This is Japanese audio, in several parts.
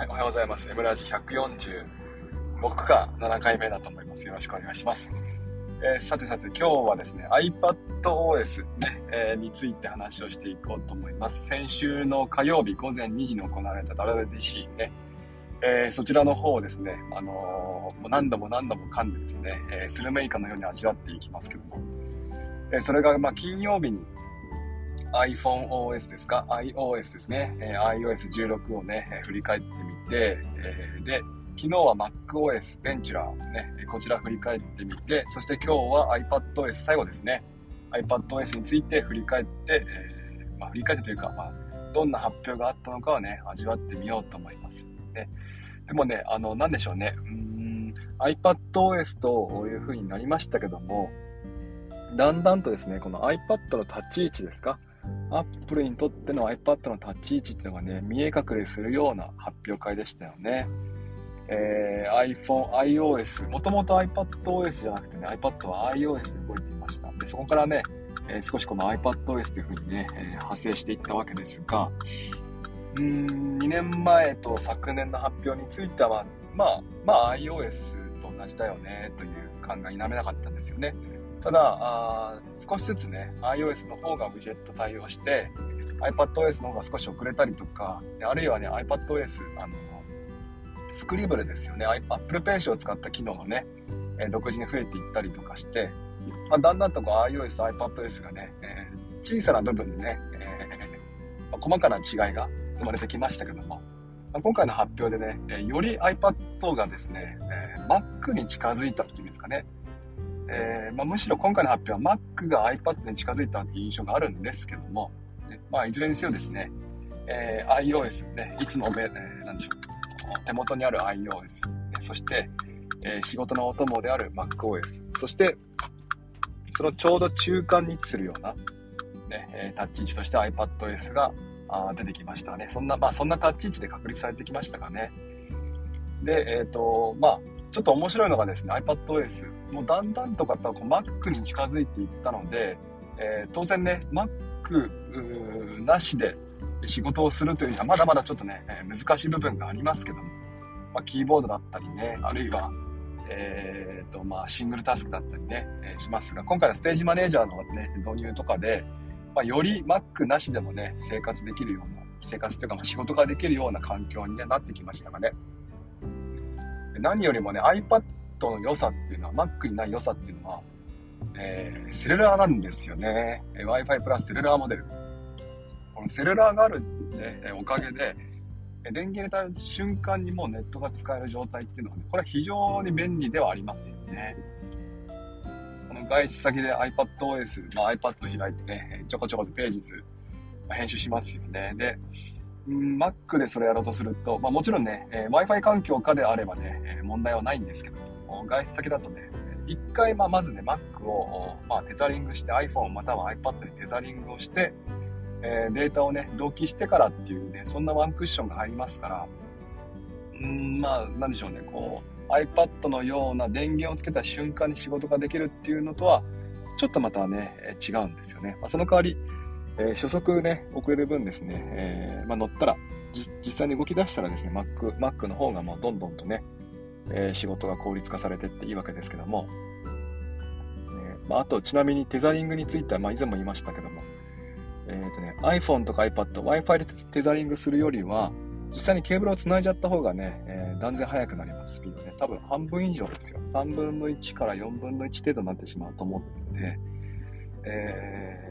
はい、おはようございます。M ラジ146か7回目だと思います。よろしくお願いします。えー、さてさて、今日はですね、iPadOS、ねえー、について話をしていこうと思います。先週の火曜日午前2時に行われた WWDC ね、えー、そちらの方をですね、あのー、何度も何度も噛んでですね、えスルメイカのように味わっていきますけども、えそれがまあ金曜日に iPhoneOS ですか？iOS ですね、えー、iOS16 をね、えー、振り返ってみて、えー、で、昨日は MacOS、Ventura ね、こちら振り返ってみて、そして今日は iPadOS 最後ですね、iPadOS について振り返って、えー、まあ、振り返ってというか、まあ、どんな発表があったのかはね、味わってみようと思います。ね、でもね、あの、なんでしょうね、うん、iPadOS という風になりましたけども、だんだんとですね、この iPad の立ち位置ですか、アップルにとっての iPad の立ち位置っていうのがね、見え隠れするような発表会でしたよね。えー、iPhone、iOS、もともと iPadOS じゃなくてね、iPad は iOS で動いていました。で、そこからね、えー、少しこの iPadOS というふうにね、えー、派生していったわけですが、うーん、2年前と昨年の発表については、まあ、まあ、iOS と同じだよね、という感が否めなかったんですよね。ただあ、少しずつね、iOS の方がウィジェット対応して、iPadOS の方が少し遅れたりとか、あるいはね、iPadOS、あの、スクリブルですよね、Apple Pencil を使った機能がね、え独自に増えていったりとかして、まあ、だんだんとこう iOS と iPadOS がね、えー、小さな部分でね、えー、細かな違いが生まれてきましたけども、まあ、今回の発表でね、えより iPad がですね、え Mac に近づいたっていうんですかね、えー、まあ、むしろ今回の発表は Mac が iPad に近づいたっていう印象があるんですけども、ね、まあ、いずれにせよですね、えー、iOS、ね、いつも、えー、でしょう、手元にある iOS、ね、そして、えー、仕事のお供である MacOS、そして、そのちょうど中間に位置するような、ねえ、タッチ位置として iPadOS があ出てきましたね。そんな、まあ、そんなタッチ位置で確立されてきましたがね。で、えっ、ー、と、まあ、ちょっと面白いのがですね、iPadOS、もうだんだんとかこう Mac に近づいていったので、えー、当然ね、Mac なしで仕事をするというにはまだまだちょっとね、難しい部分がありますけども、まあ、キーボードだったりね、あるいは、えーとまあ、シングルタスクだったりね、え、しますが、今回のステージマネージャーの、ね、導入とかで、まあ、より Mac なしでもね、生活できるような、生活というか、ま、仕事ができるような環境に、ね、なってきましたがね。何よりもね、iPad の良さっていうのは、Mac にない良さっていうのは、えー、セルラーなんですよね。Wi-Fi プラスセルラーモデル。このセルラーがある、ね、おかげで、電源入れた瞬間にもうネットが使える状態っていうのはね、これは非常に便利ではありますよね。この外出先で iPadOS、まあ、iPad 開いてね、ちょこちょことページ図、ま、編集しますよね。で、Mac でそれやろうとすると、まあ、もちろんね、えー、Wi-Fi 環境下であればね、えー、問題はないんですけど、外出先だとね、一回、まあ、まずね、Mac を、まあ、テザリングして iPhone または iPad にテザリングをして、えー、データをね、同期してからっていうね、そんなワンクッションが入りますから、うん、まあ、なんでしょうね、こう、iPad のような電源をつけた瞬間に仕事ができるっていうのとは、ちょっとまたね、違うんですよね。まあ、その代わり、えー、初速ね、遅れる分ですね、えー、まあ、乗ったら、実際に動き出したらですね、Mac, Mac の方がもうどんどんとね、えー、仕事が効率化されてっていいわけですけども、えまあ、あと、ちなみにテザリングについては、まあ、以前も言いましたけども、えっ、とね、iPhone とか iPad、Wi-Fi でテザリングするよりは、実際にケーブルを繋いじゃった方がね、え断然速くなります、スピードね。多分半分以上ですよ。3分の1から4分の1程度になってしまうと思うので、えー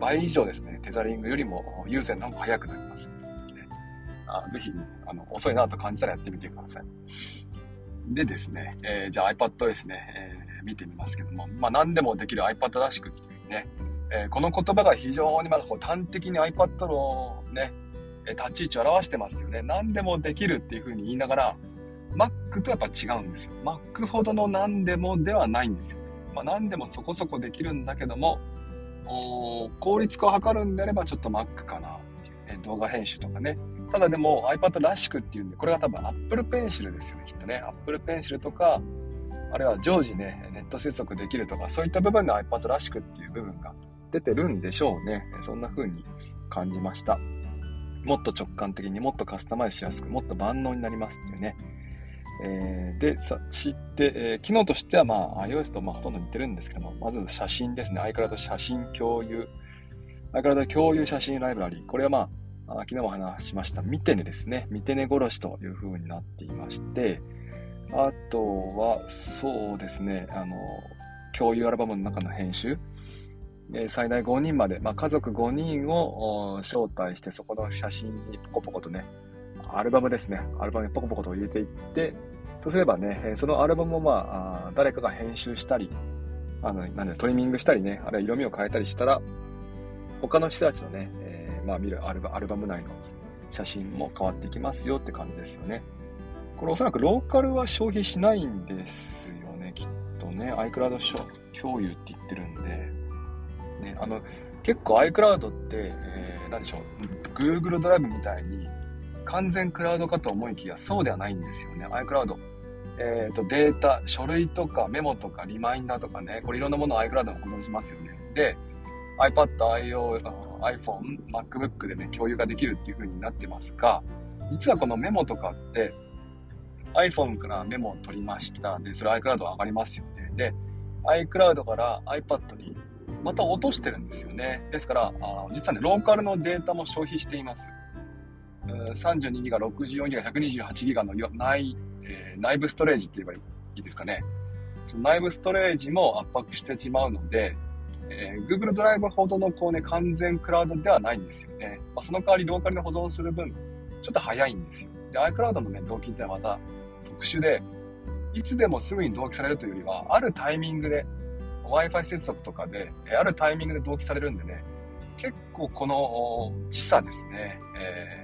倍以上ですね、テザリングよりも有線の方が速くなりますで、ね、あぜひ、あの、遅いなと感じたらやってみてください。でですね、えー、じゃあ iPad ですね、えー、見てみますけども、まあ何でもできる iPad らしくっていうね、えー、この言葉が非常にまだこう端的に iPad のね、立ち位置を表してますよね。何でもできるっていう風に言いながら、Mac とやっぱ違うんですよ。Mac ほどの何でもではないんですよ。まあ、何でもそこそこできるんだけども、効率化を図るんであればちょっと Mac かなっていうね、動画編集とかね。ただでも iPad らしくっていうんで、これが多分 Apple Pencil ですよね、きっとね。Apple Pencil とか、あるいは常時ね、ネット接続できるとか、そういった部分で iPad らしくっていう部分が出てるんでしょうね。そんな風に感じました。もっと直感的にもっとカスタマイズしやすく、もっと万能になりますっていうね。えー、で、さ、知って、えー、機能としては、まあ、iOS とまあほとんど似てるんですけども、まず写真ですね。iCloud 写真共有、iCloud 共有写真ライブラリー。これはまあ、昨日も話しました、見てねですね。見てね殺しという風になっていまして、あとは、そうですね、あの、共有アルバムの中の編集。最大5人まで、まあ、家族5人を招待して、そこの写真にポコポコとね、アルバムですね、アルバムにポコポコと入れていって、とすればね、そのアルバムをまあ、誰かが編集したり、あの、なんでトリミングしたりね、あるいは色味を変えたりしたら、他の人たちのね、えー、まあ見るアルバアルバム内の写真も変わっていきますよって感じですよね。これおそらくローカルは消費しないんですよね、きっとね。iCloud 共有って言ってるんで。ね、あの、結構 iCloud って、えー、何でしょう、Google ドライブみたいに完全クラウドかと思いきやそうではないんですよね。iCloud。え、ー、と、データ、書類とかメモとかリマインダーとかね、これいろんなものを iCloud に保存しますよね。で、iPad、IO、iPhone、MacBook でね、共有ができるっていう風になってますが、実はこのメモとかって iPhone からメモを取りました。で、それ iCloud 上がりますよね。で、iCloud から iPad にまた落としてるんですよね。ですから、あ実はね、ローカルのデータも消費しています。32ギガ、64ギガ、128ギガの内,、えー、内部ストレージって言えばいいですかね。その内部ストレージも圧迫してしまうので、えー、Google ドライブほどのこう、ね、完全クラウドではないんですよね。まあ、その代わりローカルで保存する分、ちょっと早いんですよ。で、iCloud のね、同期ってのはまた特殊で、いつでもすぐに同期されるというよりは、あるタイミングで、Wi-Fi 接続とかで、あるタイミングで同期されるんでね、結構この時差ですね、えー、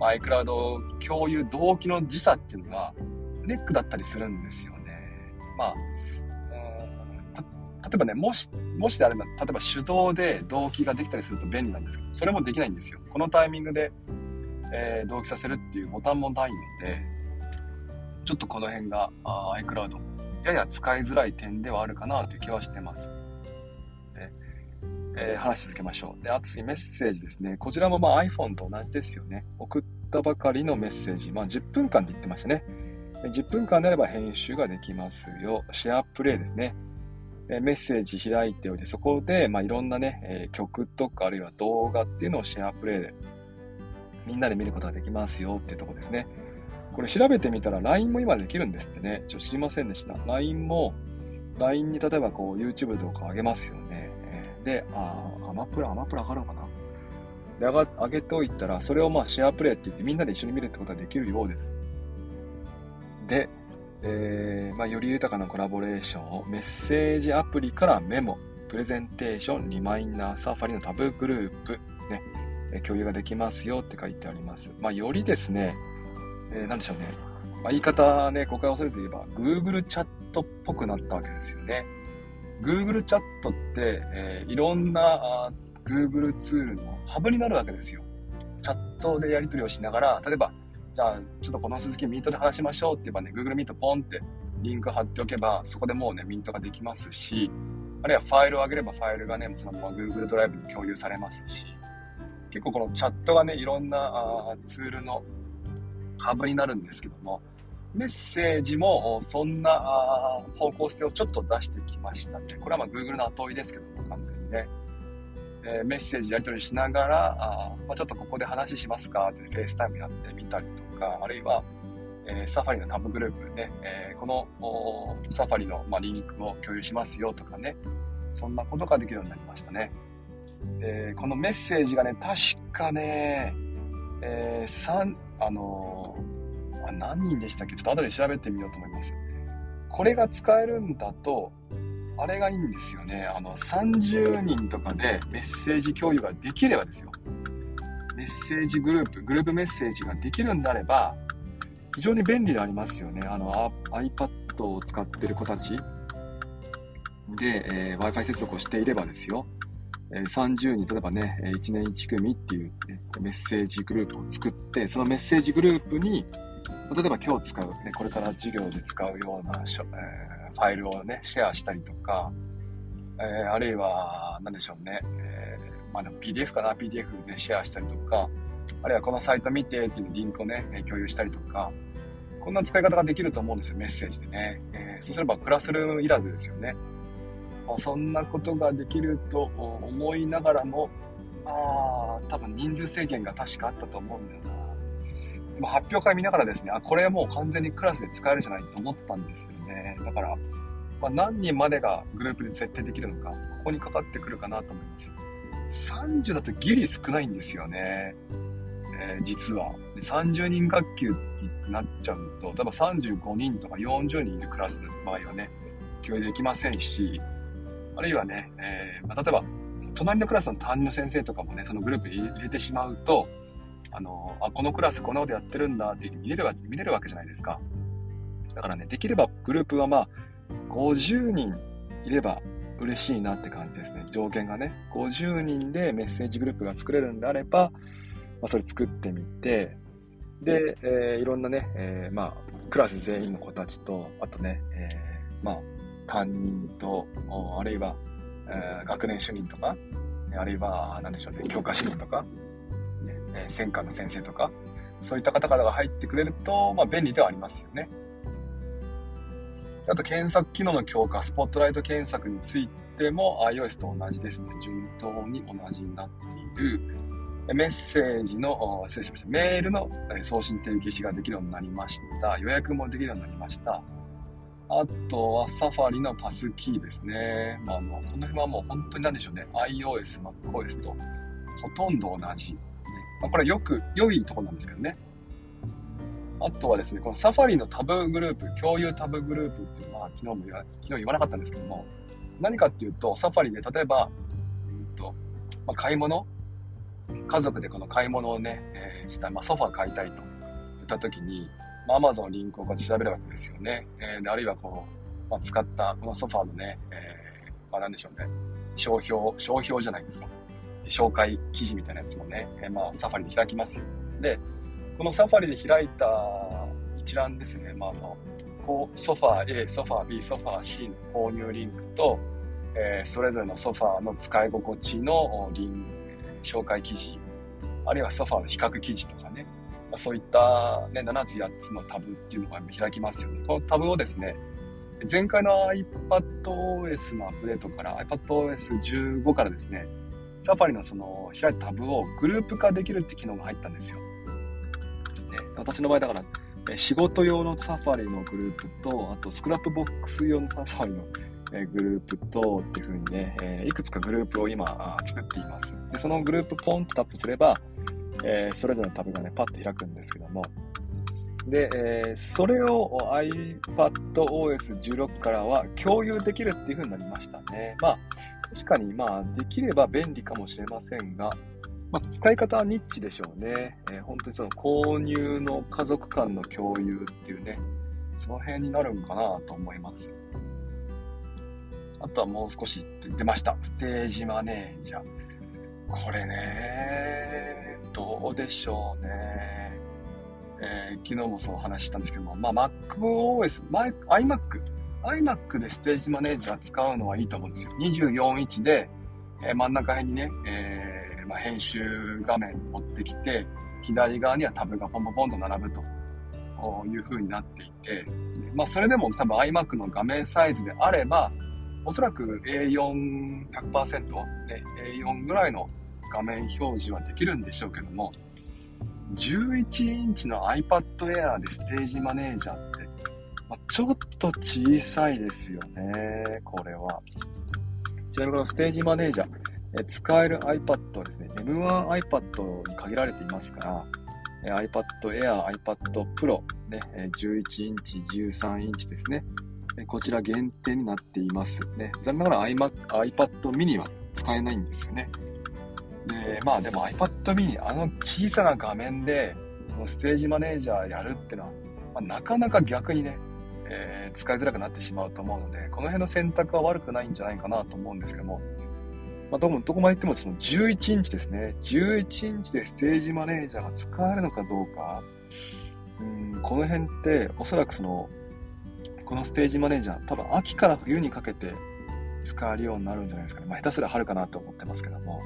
マイクラウド共有同期の時差っていうのがネックだったりするんですよね。まあ、例えばね、もし、もしであれば、例えば手動で同期ができたりすると便利なんですけど、それもできないんですよ。このタイミングで、えー、同期させるっていうボタンもないので、ちょっとこの辺があ iCloud やや使いづらい点ではあるかなという気はしてます。えー、話し続けましょう。で、あと次メッセージですね。こちらもまあ iPhone と同じですよね。送ったばかりのメッセージ。まあ10分間って言ってましたね。10分間であれば編集ができますよ。シェアプレイですね。メッセージ開いておいて、そこで、まあ、いろんなね、えー、曲とかあるいは動画っていうのをシェアプレイでみんなで見ることができますよっていうとこですね。これ調べてみたら LINE も今できるんですってね。ちょっと知りませんでした。LINE も、LINE に例えばこう YouTube とか上げますよね。で、あ、アマプラ、アマプラ上がるのかな？で、上が、上げておいたら、それをまあシェアプレイって言ってみんなで一緒に見るってことができるようです。で、えー、まあ、より豊かなコラボレーションをメッセージアプリからメモ、プレゼンテーション、リマインダー、サーファリのタブグループ、ね、共有ができますよって書いてあります。まあ、よりですね、えー、なんでしょうね。まあ、言い方ね、誤解を恐れず言えば、Google チャットっぽくなったわけですよね。Google チャットって、えー、いろんな Google ツールのハブになるわけですよ。チャットでやり取りをしながら、例えば、じゃあ、ちょっとこの続きミートで話しましょうって言えばね、Google Meet ポンってリンク貼っておけば、そこでもうね、ミートができますし、あるいはファイルを上げればファイルがね、そのまま Google ドライブに共有されますし、結構このチャットがね、いろんなあツールのハブになるんですけども、メッセージもそんな方向性をちょっと出してきましたね。これはまあ Google の後追いですけども、完全にね。えー、メッセージやり取りしながら、あまあ、ちょっとここで話しますかって FaceTime やってみたりとか、あるいは、えー、 Safari のタブグループね、えー、この Safari の、まあ、リンクを共有しますよとかね、そんなことができるようになりましたね。えこのメッセージがね、確かね、えー、あのー、何人でしたっけ？ちょっと後で調べてみようと思います。これが使えるんだと、あれがいいんですよね。あの、30人とかでメッセージ共有ができればですよ。メッセージグループ、グループメッセージができるんであれば、非常に便利でありますよね。あの、iPad を使ってる子たちで、えー、Wi-Fi 接続をしていればですよ。え30人、例えばね、1年1組っていう、ね、メッセージグループを作って、そのメッセージグループに、例えば今日使う、ね、これから授業で使うような、えー、ファイルをね、シェアしたりとか、えー、あるいは、何でしょうね、えー、まあ、PDF かな、PDF でシェアしたりとか、あるいはこのサイト見てっていうリンクをね、共有したりとか、こんな使い方ができると思うんですよ、メッセージでね。え、そうすればクラスルームいらずですよね。まあ、そんなことができると思いながらも、まあ、多分人数制限が確かあったと思うんだよな。でも発表会見ながらですね、あ、これはもう完全にクラスで使えるじゃないと思ったんですよね。だから、まあ、何人までがグループで設定できるのか、ここにかかってくるかなと思います。30だとギリ少ないんですよね。えー、実は。30人学級ってなっちゃうと、例えば35人とか40人いるクラスの場合はね、共有できませんし、あるいはね、えー、まあ、例えば、隣のクラスの担任の先生とかもね、そのグループに入れてしまうと、あの、あ、このクラスこんなことやってるんだって見れるわ見れるわけじゃないですか。だからね、できればグループはまあ、50人いれば嬉しいなって感じですね。条件がね。50人でメッセージグループが作れるんであれば、まあ、それ作ってみて、で、えー、いろんなね、えー、まあ、クラス全員の子たちと、あとね、えー、まあ、担任と、あるいは、えー、学年主任とか、あるいは、何でしょうね、教科主任とか、えー、専科の先生とか、そういった方々が入ってくれると、まあ、便利ではありますよね。あと、検索機能の強化、スポットライト検索についても iOS と同じですね。順当に同じになっている。メッセージの、失礼しました。メールの送信手消しができるようになりました。予約もできるようになりました。あとはサファリのパスキーですね。まあ、あのこの辺はもう本当に何でしょうね。iOS、MacOS とほとんど同じ。まあ、これはよく、良いところなんですけどね。あとはですね、このサファリのタブグループ、共有タブグループっていうのは、昨日も言わ昨日言わなかったんですけども、何かっていうと、サファリで例えば、うんとまあ、買い物家族でこの買い物をね、えー、した、まあ、ソファー買いたいと言った時に、まあ、Amazon のリンクをこう調べるわけですよね。えー、であるいはこう、まあ、使ったこのソファーのね、えー、まあ、なんでしょうね、商標、商標じゃないですか。紹介記事みたいなやつもね、えー、まあ、サファリで開きます。で、このサファリで開いた一覧ですね、まあ、の、こうソファー A、ソファー B、ソファー C の購入リンクと、えー、それぞれのソファーの使い心地のリンク紹介記事、あるいはソファーの比較記事とかね、まあ、そういった、ね、7つ8つのタブっていうのが開きますよね。このタブをですね、前回の iPadOS のアップデートから iPadOS15 からですね、 Safari のその開いたタブをグループ化できるって機能が入ったんですよ。ね、私の場合だから、仕事用の Safari のグループと、あと Scrapbox 用の Safari のグループとっていう風にね、えいくつかグループを今作っています。で、そのグループポンとタップすれば、えそれぞれのタブがね、パッと開くんですけども、で、えー、それを iPadOS16 からは共有できるっていう風になりましたね。まあ、確かに、まあ、できれば便利かもしれませんが、まあ、使い方はニッチでしょうね。えー、本当にその購入の家族間の共有っていうね、その辺になるんかなと思います。あとはもう少しって言ってました。ステージマネージャー。これね、どうでしょうね。えー、昨日もそうお話ししたんですけども、まあ、MacOS、iMac、iMac でステージマネージャー使うのはいいと思うんですよ。24インチで、えー、真ん中辺にね、えー、まあ、編集画面持ってきて、左側にはタブがポンポンポンと並ぶという風になっていて、まあ、それでも多分 iMac の画面サイズであれば、おそらく A4100%、ね、A4 ぐらいの画面表示はできるんでしょうけども、11インチの iPad Air でステージマネージャーって、まあ、ちょっと小さいですよね、これは。ちなみにこのステージマネージャー、え使える iPad はですね、M1iPad に限られていますから、iPad Air、iPad Pro、ね、11インチ、13インチですね。こちら限定になっていますね。残念ながら iPad mini は使えないんですよね。で、まあでも iPad mini、あの小さな画面で、ステージマネージャーやるっていうのは、まあ、なかなか逆にね、えー、使いづらくなってしまうと思うので、この辺の選択は悪くないんじゃないかなと思うんですけども、まあ、どもどこまで行ってもその11インチですね。11インチでステージマネージャーが使えるのかどうか、うんこの辺っておそらくそのこのステージマネージャー、多分秋から冬にかけて使えるようになるんじゃないですかね。まあ、下手すら春かなと思ってますけども。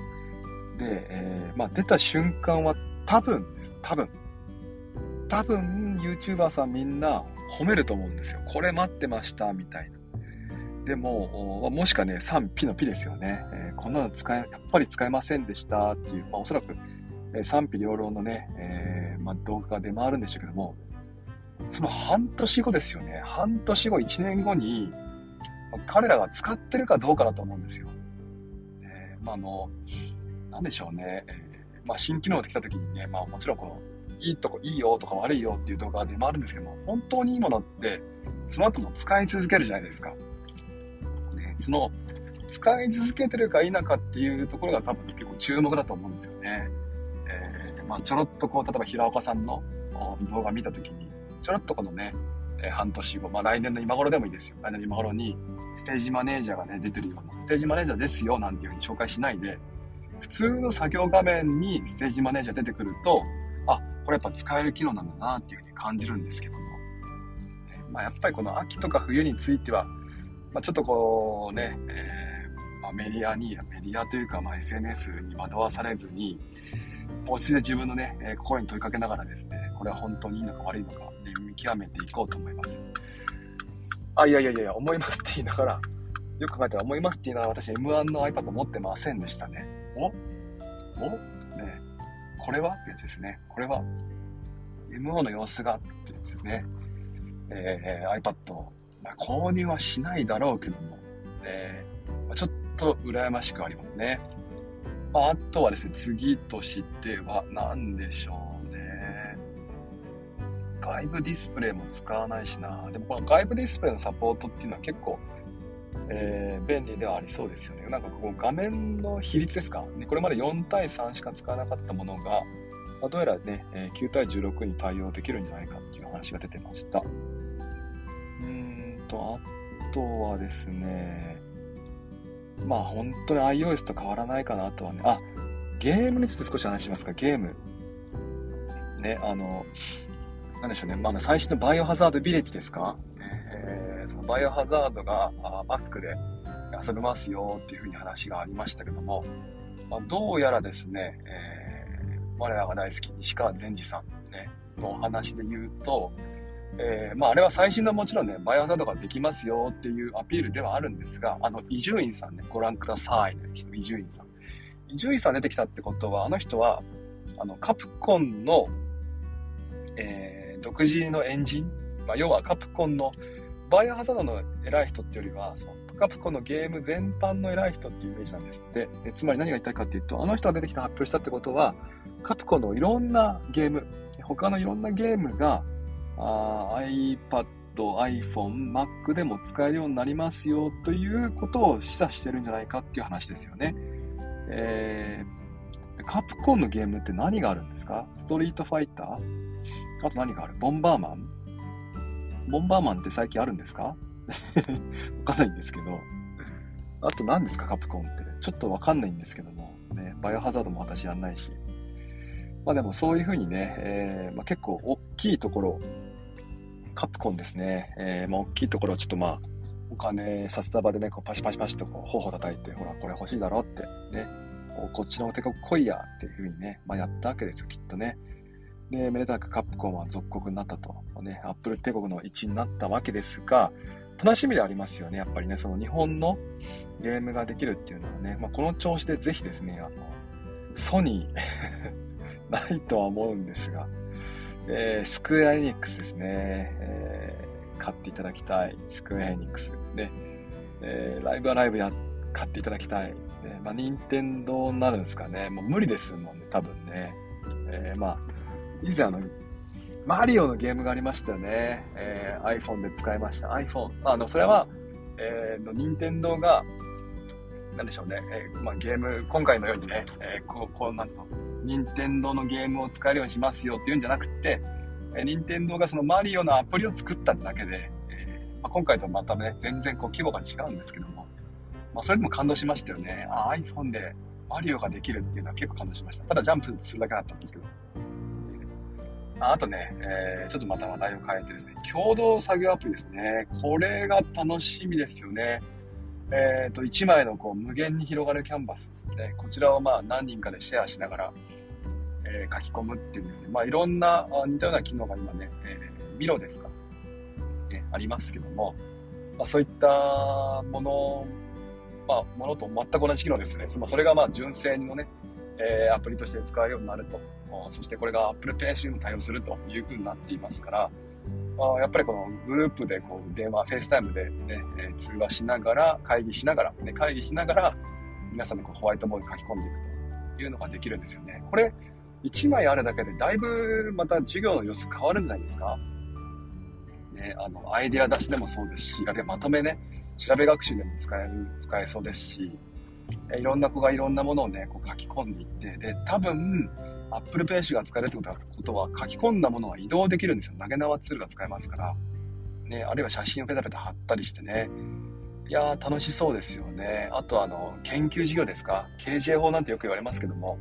で、えー、まあ、出た瞬間は多分です。多分。多分、YouTuber さんみんな褒めると思うんですよ。これ待ってました、みたいな。でも、もしかね、賛否の否ですよね。えー、こんなの使え、やっぱり使えませんでしたっていう、まあ、おそらく、え、賛否両論のね、えー、まあ、動画が出回るんでしょうけども、その半年後ですよね。半年後、1年後に、彼らが使ってるかどうかだと思うんですよ。え、まあ、あの、なんでしょうね。えー、まあ、新機能ができた時にね、まあ、もちろんこの、いいとこ、いいよとか悪いよっていう動画が出回るんですけども、本当にいいものって、その後も使い続けるじゃないですか。ねその使い続けてるか否かっていうところが多分結構注目だと思うんですよね。えー、まあ、ちょろっとこう、例えば平岡さんの動画見た時に、ちょろっとこのね、半年後、まあ、来年の今頃でもいいですよ。来年の今頃に、ステージマネージャーがね、出てるような、ステージマネージャーですよ、なんていう風に紹介しないで、普通の作業画面にステージマネージャー出てくると、あ、これやっぱ使える機能なんだなっていう風に感じるんですけども、まあ、やっぱりこの秋とか冬については、まあ、ちょっとこうね、えー、まあ、メディアに、メディアというか、まあ、SNS に惑わされずに、もう一度自分のね、え、心に問いかけながらですね、これは本当にいいのか悪いのか、ね、見極めていこうと思います。あ、いやいやいや、思いますって言いながら、よく考えたら思いますって言いながら私 M1 の iPad 持ってませんでしたね。おおねこれは？ってやつですね。これは？MO の様子が？ってやつですね。えー、iPad まあ、購入はしないだろうけども、え、まあ、ちょっと羨ましくありますね。まあ、あとはですね、次としては何でしょうね。外部ディスプレイも使わないしな。でもこの外部ディスプレイのサポートっていうのは結構、えー、便利ではありそうですよね。なんかこう画面の比率ですか、ね、これまで4対3しか使わなかったものが、ま、どうやらね、9対16に対応できるんじゃないかっていう話が出てました。うんと、あとはですね、まあ本当に iOS と変わらないかなとはね、あ、ゲームについて少し話しますか、ゲーム。ね、あの、なんでしょうね、まあ、最新のバイオハザードビレッジですか、そのバイオハザードがあ Mac で遊べますよっていうふうに話がありましたけども、まあ、どうやらですね、えー、我らが大好き西川善治さん、ね、のお話で言うと、えー、まあ、あれは最新のもちろんね、バイオハザードができますよっていうアピールではあるんですが、あの、伊集院さんね、ご覧くださいね、伊集院さん。伊集院さん出てきたってことは、あの人は、あの、カプコンの、えー、独自のエンジン、まあ、要はカプコンの、バイオハザードの偉い人っていうよりは、そのカプコンのゲーム全般の偉い人っていうイメージなんですって。でつまり何が言いたいかっていうと、あの人が出てきた発表したってことは、カプコンのいろんなゲーム、他のいろんなゲームが、iPad、iPhone、Mac でも使えるようになりますよということを示唆してるんじゃないかっていう話ですよね。えー、カプコンのゲームって何があるんですか？ストリートファイター？あと何がある？ボンバーマン？ボンバーマンって最近あるんですか？わかんないんですけど。あと何ですか？カプコンって。ちょっとわかんないんですけども。ね、バイオハザードも私やんないし。まあでもそういうふうにね、えーまあ、結構大きいところ、カプコンですね、えーまあ、大きいところをちょっとまあ、お金、札束でね、こうパシパシパシとこう頬叩いて、ほら、これ欲しいだろってね、こっちのお手が来いやっていうふうにね、まあ、やったわけですよ、きっとね。で、めでたくカプコンは属国になったと、ね、アップル帝国の一員になったわけですが、楽しみでありますよね、やっぱりね、その日本のゲームができるっていうのはね、まあ、この調子でぜひですね、あの、ソニー ないとは思うんですが、えー、スクエアエニックスですね、えー、買っていただきたい。スクエアエニックス。ね、えー、ライブはライブや、買っていただきたい。ね、まあ、任天堂になるんですかね。もう無理ですもんね、多分ね。え、まあ、以前あの、マリオのゲームがありましたよね。えー、iPhone で使いました。iPhone。あ、あの、それは、えー、の、任天堂が、なんでしょうね、えー、まあ、ゲーム、今回のようにね、えー、こう、こう、なんつうの、任天堂のゲームを使えるようにしますよっていうんじゃなくて、えー、任天堂がそのマリオのアプリを作っただけで、えー、まあ、今回とまたね、全然こう規模が違うんですけども、まあ、それでも感動しましたよね。あ、iPhone でマリオができるっていうのは結構感動しました。ただジャンプするだけだったんですけど。あとね、えー、ちょっとまた話題を変えてですね、共同作業アプリですね。これが楽しみですよね。えっ、ー、と、1枚のこう無限に広がるキャンバスです、ね、こちらをまあ何人かでシェアしながら、えー、書き込むっていうですね。まあ、いろんな似たような機能が今ね、え、ミロですか、ね、ありますけども、まあ、そういったもの、まあ、ものと全く同じ機能ですよね。まあ、それがまあ純正のね、え、アプリとして使えるようになると。そしてこれが Apple Pay にも対応するというふうになっていますから、まあ、やっぱりこのグループでこう電話、 FaceTime でね、えー、通話しながら、会議しながら、ね、会議しながら、皆さんのこうホワイトボードに書き込んでいくというのができるんですよね。これ、1枚あるだけでだいぶまた授業の様子変わるんじゃないですか？ね、あの、アイデア出しでもそうですし、あるいはまとめね、調べ学習でも使える、使えそうですし、いろんな子がいろんなものをね、こう書き込んでいって、で、多分、Apple Pay が使えるってことは、書き込んだものは移動できるんですよ。投げ縄ツールが使えますから。ね、あるいは写真をペタペタ貼ったりしてね。いや、楽しそうですよね。あと、あの、研究事業ですか ?KJ 法なんてよく言われますけども、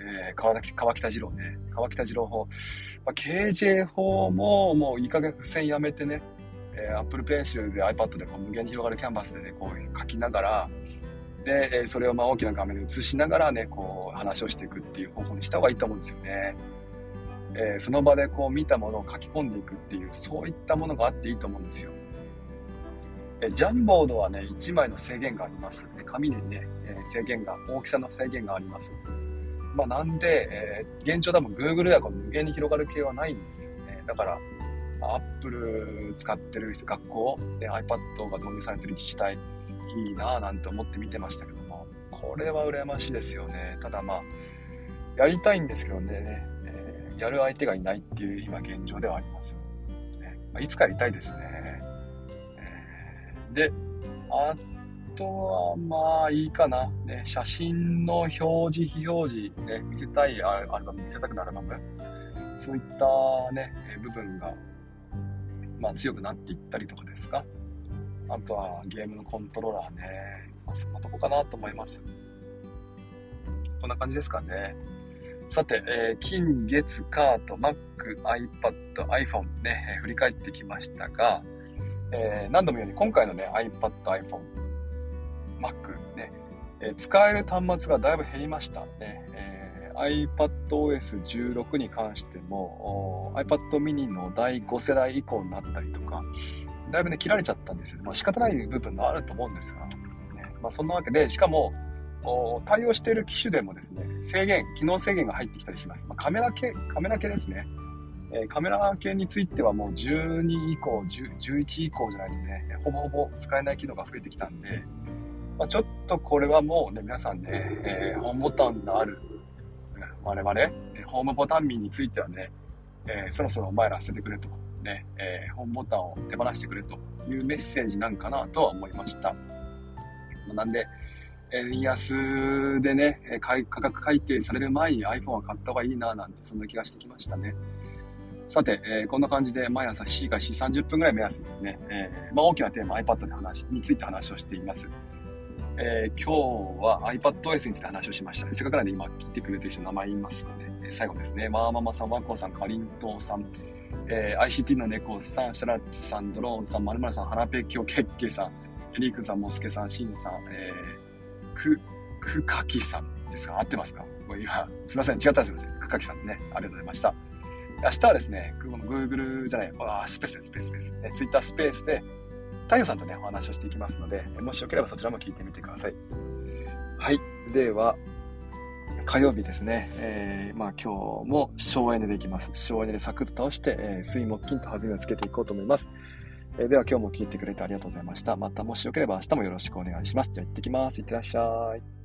えー、川川北次郎ね。川北次郎法。まあ、KJ 法ももういい加減付箋やめてね、えー、Apple Pencil で iPad でこう無限に広がるキャンバスでね、こう書きながら、で、それをまあ大きな画面で映しながらね、こう話をしていくっていう方法にした方がいいと思うんですよね。えー、その場でこう見たものを書き込んでいくっていう、そういったものがあっていいと思うんですよ。えジャンボードはね、1枚の制限があります。紙にね、え制限が、大きさの制限があります。まあ、なんで、えー、現状多分 Google ではこの無限に広がる系はないんですよね。だから、Apple 使ってる学校で iPad が導入されてる自治体、いいなぁなんて思って見てましたけども、これは羨ましいですよね。ただまあ、やりたいんですけどね、えー、やる相手がいないっていう今現状ではあります。ねまあ、いつかやりたいですね。えー、で、あとはまあいいかな。ね、写真の表示、非表示、ね、見せたいアルバム、見せたくなるアルバム、そういったね、部分が、まあ強くなっていったりとかですか。あとはゲームのコントローラーね。まあ、そんなとこかなと思います。こんな感じですかね。さて、えー、金、月、カート、Mac、iPad、iPhone ね、えー、振り返ってきましたが、えー、何度も言うように今回のね、iPad、iPhone、Mac ね、えー、使える端末がだいぶ減りましたね。えー、iPadOS16 に関しても、iPad mini の第5世代以降になったりとか、だいぶね、切られちゃったんですよ。まあ仕方ない部分があると思うんですが、ね、まあそんなわけで、しかも、対応している機種でもですね、制限、機能制限が入ってきたりします。まあ、カメラ系、カメラ系ですね。えー、カメラ系についてはもう12以降、11以降じゃないとね、ほぼほぼ使えない機能が増えてきたんで、まあ、ちょっとこれはもうね、皆さんね、えー、ホームボタンがある、我々、ホームボタン民についてはね、えー、そろそろお前ら捨ててくれと。ね、えー、本ボタンを手放してくれというメッセージなんかなとは思いました。なんで、円安でね、価格改定される前に iPhone は買った方がいいななんてそんな気がしてきましたね。さて、えー、こんな感じで毎朝7時から4時30分ぐらい目安にですね、えー、まあ、大きなテーマ iPad に話について話をしています。えー、今日は iPadOS について話をしました、ね。せっかくなんで今聞いてくれてる人の名前言いますかね。え最後ですね、まーママさん、ワコさん、かりんとうさん、えー、ICT の猫さん、シャラッチさん、ドローンさん、まるまるさん、はらぺきょけっけさん、エリークさん、モスケさん、シンさん、えー、く、くかきさんですか？合ってますか？もう今、すいません、違ったらすいません。くかきさんね、ありがとうございました。明日はですね、Google じゃない、あ、スペースです、スペースです。え Twitter スペースで、太陽さんとね、お話をしていきますので、もしよければそちらも聞いてみてください。はい。では、火曜日ですね、えー、まあ今日も省エネでいきます。省エネでサクッと倒して、えー、水木金と弾みをつけていこうと思います。えー、では今日も聞いてくれてありがとうございました。またもしよければ明日もよろしくお願いします。じゃあ行ってきます。いってらっしゃい。